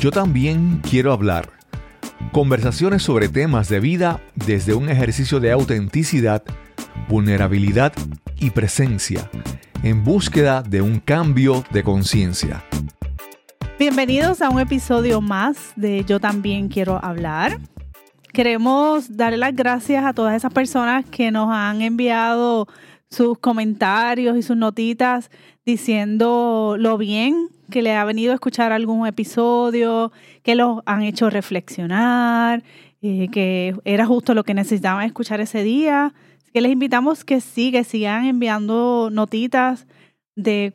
Yo también quiero hablar. Conversaciones sobre temas de vida desde un ejercicio de autenticidad, vulnerabilidad y presencia, en búsqueda de un cambio de conciencia. Bienvenidos a un episodio más de Yo también quiero hablar. Queremos darle las gracias a todas esas personas que nos han enviado sus comentarios y sus notitas diciendo lo bien que le ha venido a escuchar algún episodio, que los han hecho reflexionar, eh, que era justo lo que necesitaban escuchar ese día. que les invitamos que sí, que sigan enviando notitas de,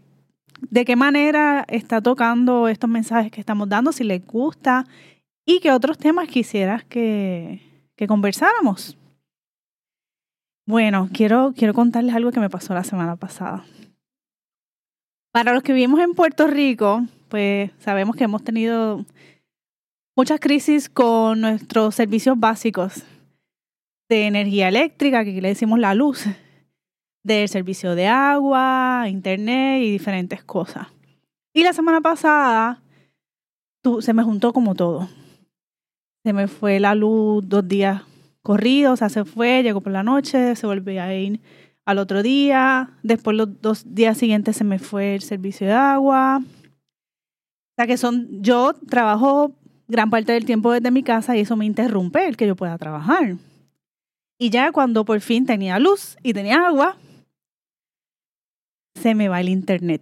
de qué manera está tocando estos mensajes que estamos dando, si les gusta y qué otros temas quisieras que, que conversáramos. Bueno, quiero, quiero contarles algo que me pasó la semana pasada. Para los que vivimos en Puerto Rico, pues sabemos que hemos tenido muchas crisis con nuestros servicios básicos de energía eléctrica, que le decimos la luz, del servicio de agua, internet y diferentes cosas. Y la semana pasada se me juntó como todo. Se me fue la luz dos días corridos, se fue, llegó por la noche, se volvió a ir al otro día, después los dos días siguientes se me fue el servicio de agua. O sea que son, yo trabajo gran parte del tiempo desde mi casa y eso me interrumpe el que yo pueda trabajar. Y ya cuando por fin tenía luz y tenía agua, se me va el internet.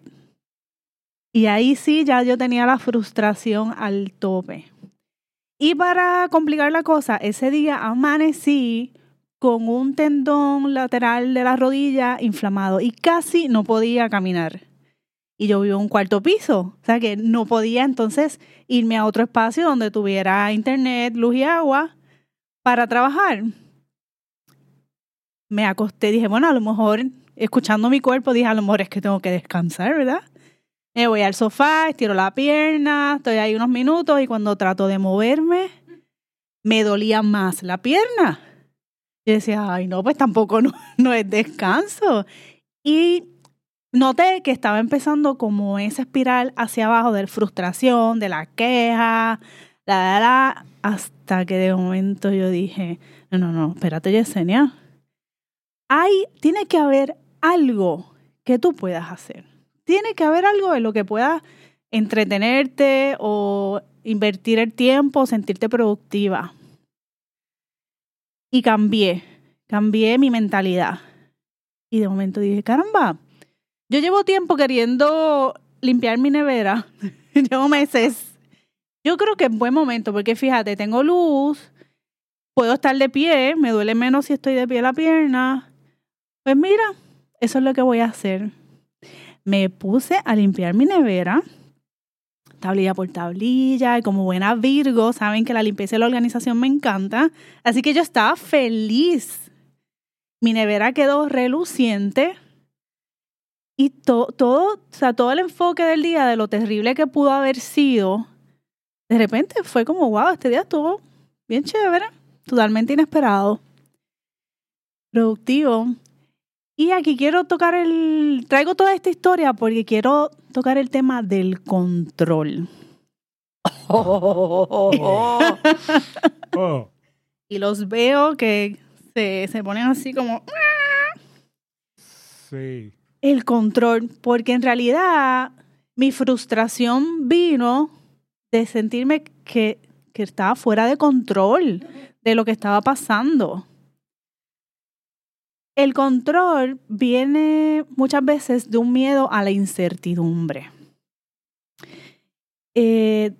Y ahí sí ya yo tenía la frustración al tope. Y para complicar la cosa, ese día amanecí con un tendón lateral de la rodilla inflamado y casi no podía caminar. Y yo vivo en un cuarto piso, o sea que no podía entonces irme a otro espacio donde tuviera internet, luz y agua para trabajar. Me acosté, dije, bueno, a lo mejor, escuchando mi cuerpo, dije, a lo mejor es que tengo que descansar, ¿verdad? Me voy al sofá, estiro la pierna, estoy ahí unos minutos y cuando trato de moverme, me dolía más la pierna. Y decía, ay, no, pues tampoco no, es descanso. Y noté que estaba empezando como esa espiral hacia abajo de frustración, de la queja, la, la, hasta que de momento yo dije, no, no, no, espérate, Yesenia. Hay, tiene que haber algo que tú puedas hacer. Tiene que haber algo en lo que puedas entretenerte o invertir el tiempo, sentirte productiva. Y cambié, cambié mi mentalidad. Y de momento dije, caramba, yo llevo tiempo queriendo limpiar mi nevera, llevo meses. Yo creo que es buen momento porque fíjate, tengo luz, puedo estar de pie, me duele menos si estoy de pie la pierna. Pues mira, eso es lo que voy a hacer. Me puse a limpiar mi nevera tablilla por tablilla, y como buena Virgo, saben que la limpieza y la organización me encanta. Así que yo estaba feliz. Mi nevera quedó reluciente. Y todo, o sea, todo el enfoque del día de lo terrible que pudo haber sido, de repente fue como, wow, este día estuvo bien chévere, totalmente inesperado, productivo. Y aquí quiero tocar el, traigo toda esta historia porque quiero tocar el tema del control. Y los veo que se, se ponen así como... Sí. El control, porque en realidad mi frustración vino de sentirme que, que estaba fuera de control de lo que estaba pasando. El control viene muchas veces de un miedo a la incertidumbre. Eh,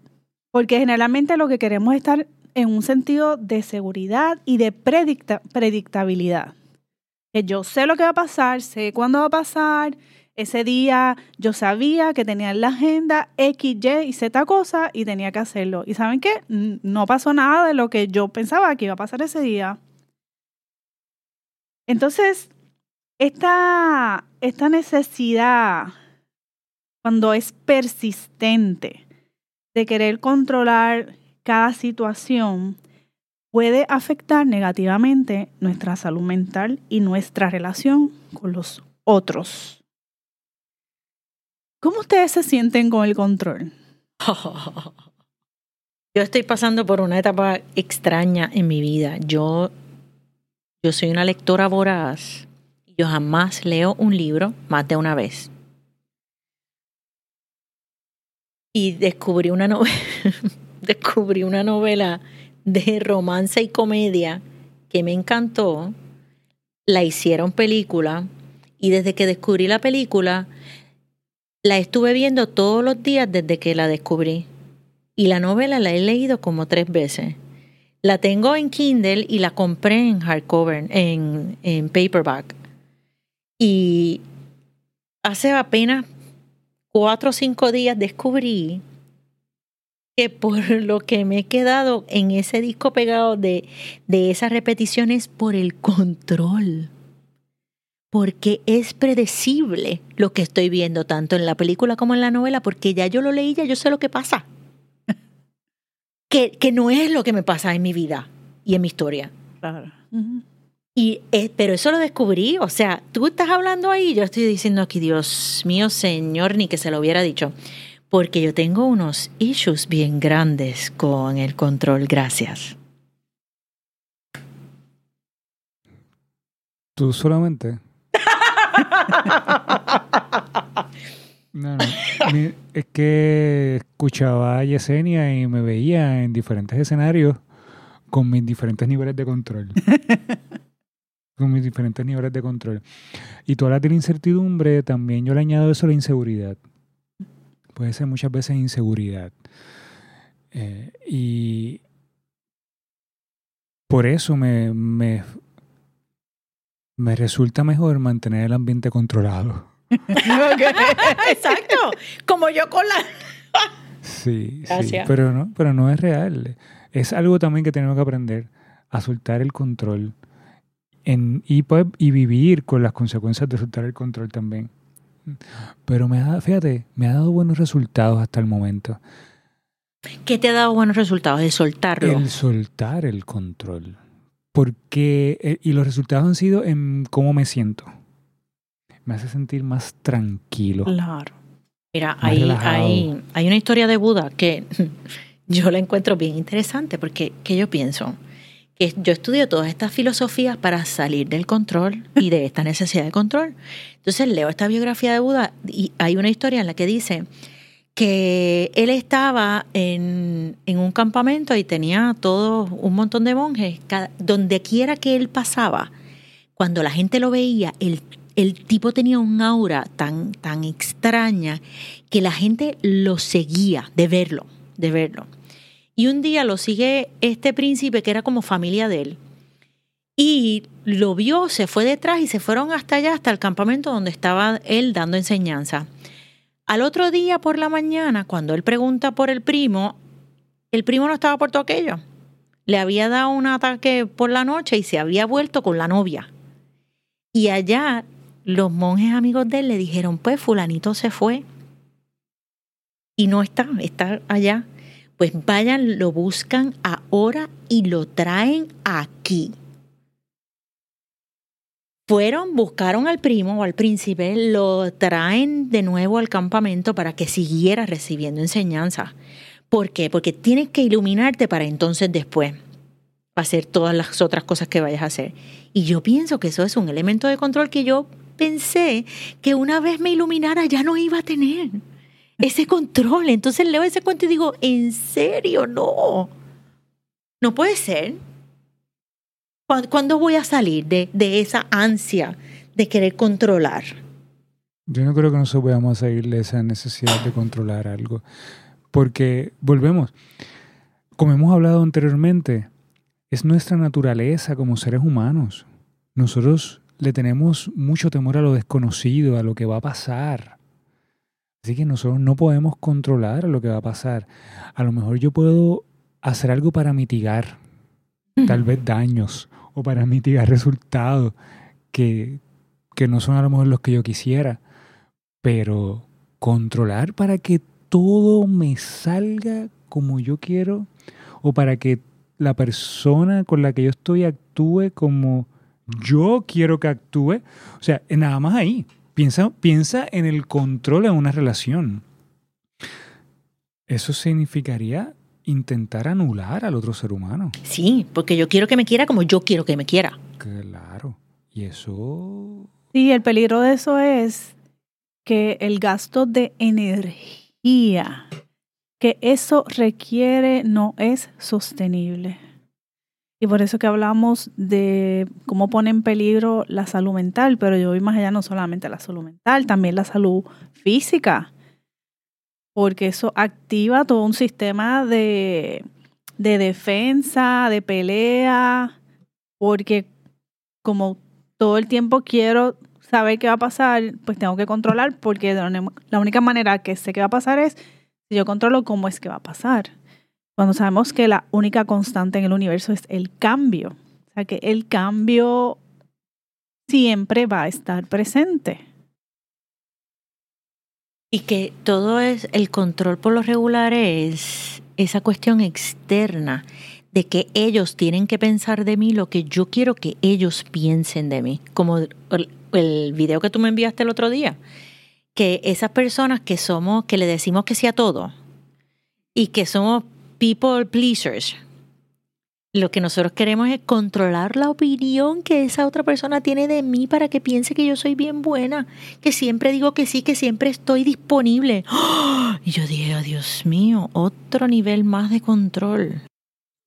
porque generalmente lo que queremos es estar en un sentido de seguridad y de predictabilidad. Que yo sé lo que va a pasar, sé cuándo va a pasar. Ese día yo sabía que tenía en la agenda X, Y y Z cosa y tenía que hacerlo. ¿Y saben qué? No pasó nada de lo que yo pensaba que iba a pasar ese día. Entonces, esta, esta necesidad, cuando es persistente, de querer controlar cada situación, puede afectar negativamente nuestra salud mental y nuestra relación con los otros. ¿Cómo ustedes se sienten con el control? Yo estoy pasando por una etapa extraña en mi vida. Yo, yo soy una lectora voraz. Yo jamás leo un libro más de una vez. Y descubrí una novela, descubrí una novela de romance y comedia que me encantó. La hicieron película y desde que descubrí la película la estuve viendo todos los días desde que la descubrí y la novela la he leído como tres veces. La tengo en Kindle y la compré en hardcover, en, en paperback. Y hace apenas cuatro o cinco días descubrí que por lo que me he quedado en ese disco pegado de, de esas repeticiones por el control. Porque es predecible lo que estoy viendo, tanto en la película como en la novela, porque ya yo lo leí, ya yo sé lo que pasa que, que no es lo que me pasa en mi vida y en mi historia. Claro. Y, eh, pero eso lo descubrí, o sea, tú estás hablando ahí, yo estoy diciendo aquí, Dios mío, Señor, ni que se lo hubiera dicho, porque yo tengo unos issues bien grandes con el control, gracias. Tú solamente. No, no. es que escuchaba a Yesenia y me veía en diferentes escenarios con mis diferentes niveles de control. con mis diferentes niveles de control. Y tú hablas de la incertidumbre, también yo le añado eso a la inseguridad. Puede ser muchas veces inseguridad. Eh, y por eso me, me, me resulta mejor mantener el ambiente controlado. Exacto, como yo con la... sí, sí, pero no, pero no es real. Es algo también que tenemos que aprender a soltar el control en, y, pues, y vivir con las consecuencias de soltar el control también. Pero me ha, fíjate, me ha dado buenos resultados hasta el momento. ¿Qué te ha dado buenos resultados de soltarlo? El soltar el control. Porque, eh, y los resultados han sido en cómo me siento me hace sentir más tranquilo. Claro. Mira, hay, hay, hay, una historia de Buda que yo la encuentro bien interesante porque ¿qué yo pienso? Que yo estudio todas estas filosofías para salir del control y de esta necesidad de control. Entonces leo esta biografía de Buda y hay una historia en la que dice que él estaba en, en un campamento y tenía todo un montón de monjes. donde quiera que él pasaba, cuando la gente lo veía, él el tipo tenía un aura tan, tan extraña que la gente lo seguía de verlo, de verlo. Y un día lo sigue este príncipe que era como familia de él. Y lo vio, se fue detrás y se fueron hasta allá, hasta el campamento donde estaba él dando enseñanza. Al otro día por la mañana, cuando él pregunta por el primo, el primo no estaba por todo aquello. Le había dado un ataque por la noche y se había vuelto con la novia. Y allá los monjes amigos de él le dijeron, pues fulanito se fue y no está, está allá. Pues vayan, lo buscan ahora y lo traen aquí. Fueron, buscaron al primo o al príncipe, lo traen de nuevo al campamento para que siguiera recibiendo enseñanza. ¿Por qué? Porque tienes que iluminarte para entonces después hacer todas las otras cosas que vayas a hacer. Y yo pienso que eso es un elemento de control que yo pensé que una vez me iluminara ya no iba a tener ese control. Entonces leo ese cuento y digo, ¿en serio? No. No puede ser. ¿Cuándo voy a salir de, de esa ansia de querer controlar? Yo no creo que nosotros podamos seguirle esa necesidad de controlar algo. Porque, volvemos, como hemos hablado anteriormente, es nuestra naturaleza como seres humanos. Nosotros le tenemos mucho temor a lo desconocido, a lo que va a pasar. Así que nosotros no podemos controlar lo que va a pasar. A lo mejor yo puedo hacer algo para mitigar tal vez daños o para mitigar resultados que, que no son a lo mejor los que yo quisiera. Pero controlar para que todo me salga como yo quiero o para que la persona con la que yo estoy actúe como yo quiero que actúe. O sea, nada más ahí. Piensa, piensa en el control de una relación. Eso significaría intentar anular al otro ser humano. Sí, porque yo quiero que me quiera como yo quiero que me quiera. Claro. Y eso... Sí, el peligro de eso es que el gasto de energía que eso requiere no es sostenible. Y por eso que hablamos de cómo pone en peligro la salud mental, pero yo voy más allá no solamente la salud mental, también la salud física, porque eso activa todo un sistema de, de defensa, de pelea, porque como todo el tiempo quiero saber qué va a pasar, pues tengo que controlar, porque la única manera que sé qué va a pasar es si yo controlo cómo es que va a pasar. Cuando sabemos que la única constante en el universo es el cambio. O sea que el cambio siempre va a estar presente. Y que todo es, el control por lo regular es esa cuestión externa de que ellos tienen que pensar de mí lo que yo quiero que ellos piensen de mí. Como el, video que tú me enviaste el otro día, que esas personas que somos, que le decimos que sí todo y que somos people pleasers. Lo que nosotros queremos es controlar la opinión que esa otra persona tiene de mí para que piense que yo soy bien buena, que siempre digo que sí, que siempre estoy disponible. Y yo dije, oh, Dios mío, otro nivel más de control.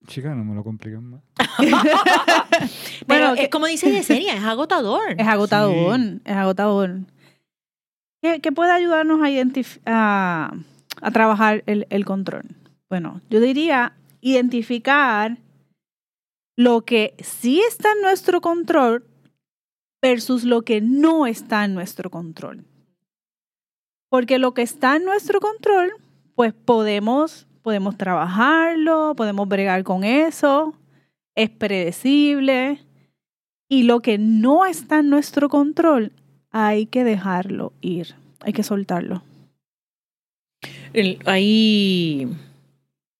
Chica, no me lo complican más. Pero es como dice Yesenia, es agotador. Es agotador, es agotador. ¿Qué, puede ayudarnos a, a trabajar el, el control? Bueno, yo diría identificar lo que sí está en nuestro control versus lo que no está en nuestro control. Porque lo que está en nuestro control, pues podemos, podemos trabajarlo, podemos bregar con eso, es predecible. Y lo que no está en nuestro control, hay que dejarlo ir, hay que soltarlo. Ahí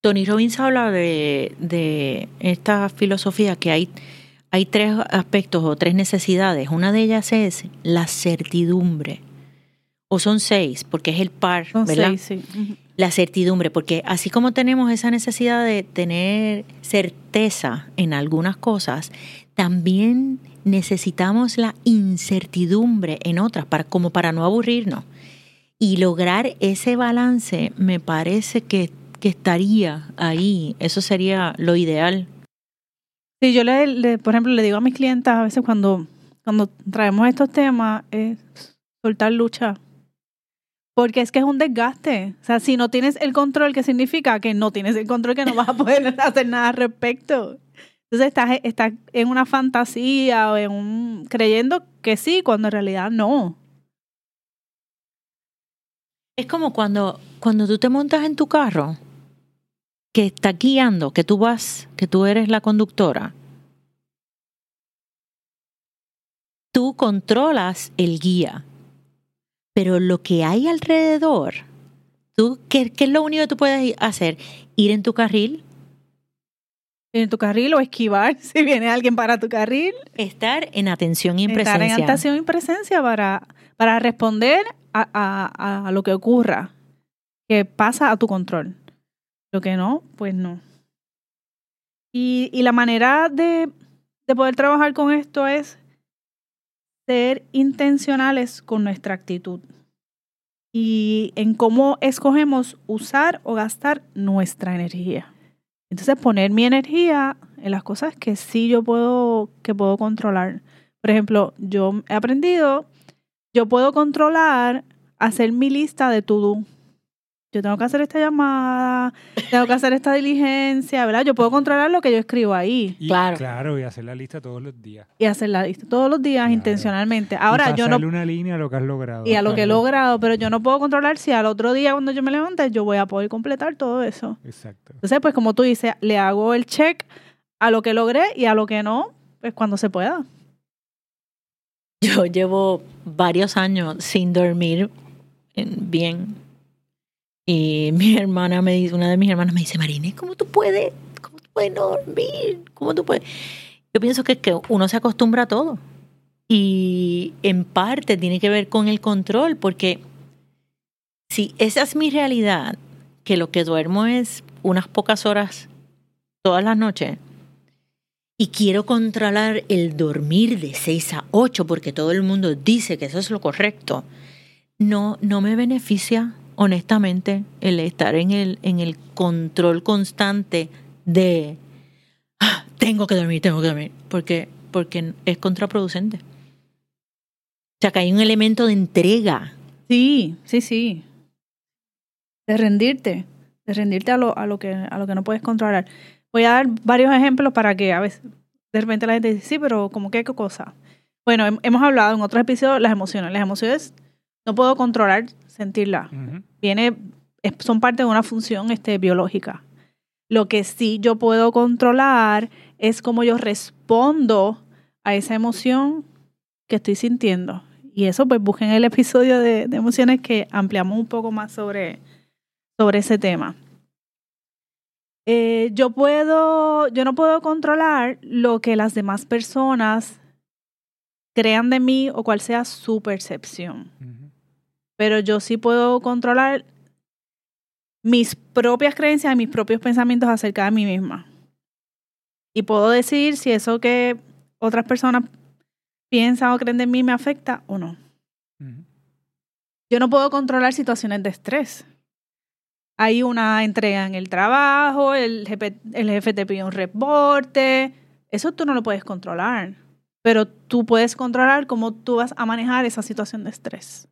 Tony Robbins habla de, esta filosofía que hay, hay tres aspectos o tres necesidades. Una de ellas es la certidumbre. O son seis, porque es el par, ¿verdad? sí. La certidumbre, porque así como tenemos esa necesidad de tener certeza en algunas cosas, también necesitamos la incertidumbre en otras, para, como para no aburrirnos. Y lograr ese balance me parece que que estaría ahí. Eso sería lo ideal. Sí, yo le, por ejemplo, le digo a mis clientes a veces cuando, cuando traemos estos temas, es soltar lucha. Porque es que es un desgaste. O sea, si no tienes el control, ¿qué significa? Que no tienes el control, que no vas a poder hacer nada al respecto. Entonces estás, estás en una fantasía o en un creyendo que sí, cuando en realidad no. Es como cuando, cuando tú te montas en tu carro que está guiando, que tú vas, que tú eres la conductora, tú controlas el guía, pero lo que hay alrededor, tú, ¿qué, es lo único que tú puedes hacer? Ir en tu carril. Ir en tu carril o esquivar si viene alguien para tu carril. Estar en atención y presencia. Estar en atención y presencia para, para responder a, a, a lo que ocurra, que pasa a tu control. Lo que no, pues no. Y, y la manera de, de poder trabajar con esto es ser intencionales con nuestra actitud y en cómo escogemos usar o gastar nuestra energía. Entonces poner mi energía en las cosas que sí yo puedo, que puedo controlar. Por ejemplo, yo he aprendido, yo puedo controlar hacer mi lista de to-do yo tengo que hacer esta llamada, tengo que hacer esta diligencia, ¿verdad? Yo puedo controlar lo que yo escribo ahí. claro. Claro, y hacer la lista todos los días. Y hacer la lista todos los días intencionalmente. Ahora yo no una línea a lo que has logrado. Y a lo que he logrado, pero yo no puedo controlar si al otro día cuando yo me levante yo voy a poder completar todo eso. Exacto. Entonces, pues como tú dices, le hago el check a lo que logré y a lo que no, pues cuando se pueda. Yo llevo varios años sin dormir bien y mi hermana me dice, una de mis hermanas me dice, Marine, ¿cómo tú puedes? ¿Cómo tú puedes dormir? ¿Cómo tú puedes? Yo pienso que, que uno se acostumbra a todo. Y en parte tiene que ver con el control, porque si esa es mi realidad, que lo que duermo es unas pocas horas todas las noches y quiero controlar el dormir de 6 a 8 porque todo el mundo dice que eso es lo correcto, no, no me beneficia honestamente el estar en el, en el control constante de ah, tengo que dormir, tengo que dormir, porque, porque es contraproducente. O sea, que hay un elemento de entrega. Sí, sí, sí. De rendirte, de rendirte a lo, a lo, que, a lo que no puedes controlar. Voy a dar varios ejemplos para que a veces de repente la gente dice, sí, pero como que qué cosa. Bueno, hemos hablado en otros episodios las emociones. Las emociones no puedo controlar sentirlas. Viene, son parte de una función este, biológica. Lo que sí yo puedo controlar es cómo yo respondo a esa emoción que estoy sintiendo. Y eso, pues busquen el episodio de, emociones que ampliamos un poco más sobre, sobre ese tema. Eh, yo puedo, yo no puedo controlar lo que las demás personas crean de mí o cuál sea su percepción. Pero yo sí puedo controlar mis propias creencias y mis propios pensamientos acerca de mí misma. Y puedo decidir si eso que otras personas piensan o creen de mí me afecta o no. Yo no puedo controlar situaciones de estrés. Hay una entrega en el trabajo, el jefe, el jefe te pide un reporte. Eso tú no lo puedes controlar. Pero tú puedes controlar cómo tú vas a manejar esa situación de estrés.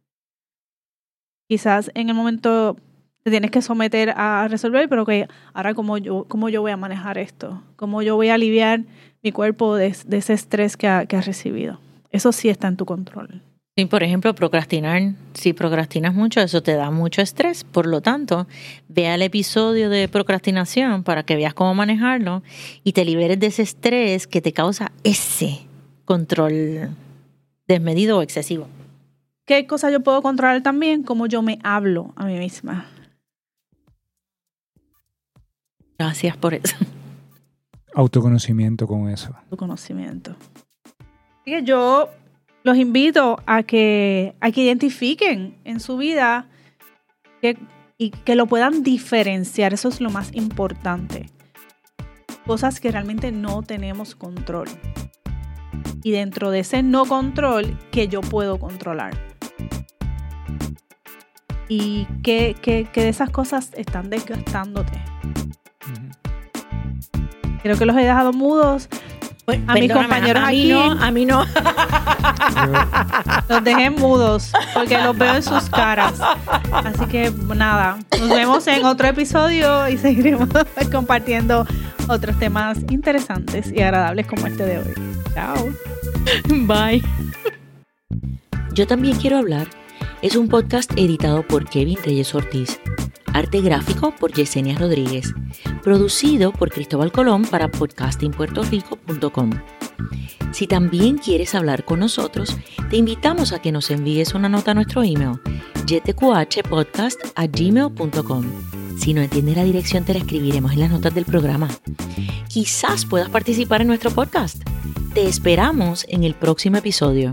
Quizás en el momento te tienes que someter a resolver, pero que ahora cómo yo, cómo yo voy a manejar esto, cómo yo voy a aliviar mi cuerpo de, ese estrés que ha, que ha recibido. Eso sí está en tu control. Sí, por ejemplo, procrastinar. Si procrastinas mucho, eso te da mucho estrés. Por lo tanto, vea el episodio de procrastinación para que veas cómo manejarlo y te liberes de ese estrés que te causa ese control desmedido o excesivo. ¿Qué cosa yo puedo controlar también? Cómo yo me hablo a mí misma. Gracias por eso. Autoconocimiento con eso. Autoconocimiento. Así yo los invito a que, a que identifiquen en su vida y que lo puedan diferenciar. Eso es lo más importante. Cosas que realmente no tenemos control. Y dentro de ese no control, que yo puedo controlar. Y que, que, que de esas cosas están desgastándote Creo que los he dejado mudos. Pues, a mis compañeros a, mí no, a mí no. los dejé mudos porque los veo en sus caras. Así que nada, nos vemos en otro episodio y seguiremos compartiendo otros temas interesantes y agradables como este de hoy. Chao. Bye. Yo también quiero hablar. Es un podcast editado por Kevin Reyes Ortiz Arte gráfico por Yesenia Rodríguez. Producido por Cristóbal Colón para podcastingpuertorico.com. Si también quieres hablar con nosotros, te invitamos a que nos envíes una nota a nuestro email, gmail.com Si no entiendes la dirección, te la escribiremos en las notas del programa. Quizás puedas participar en nuestro podcast. Te esperamos en el próximo episodio.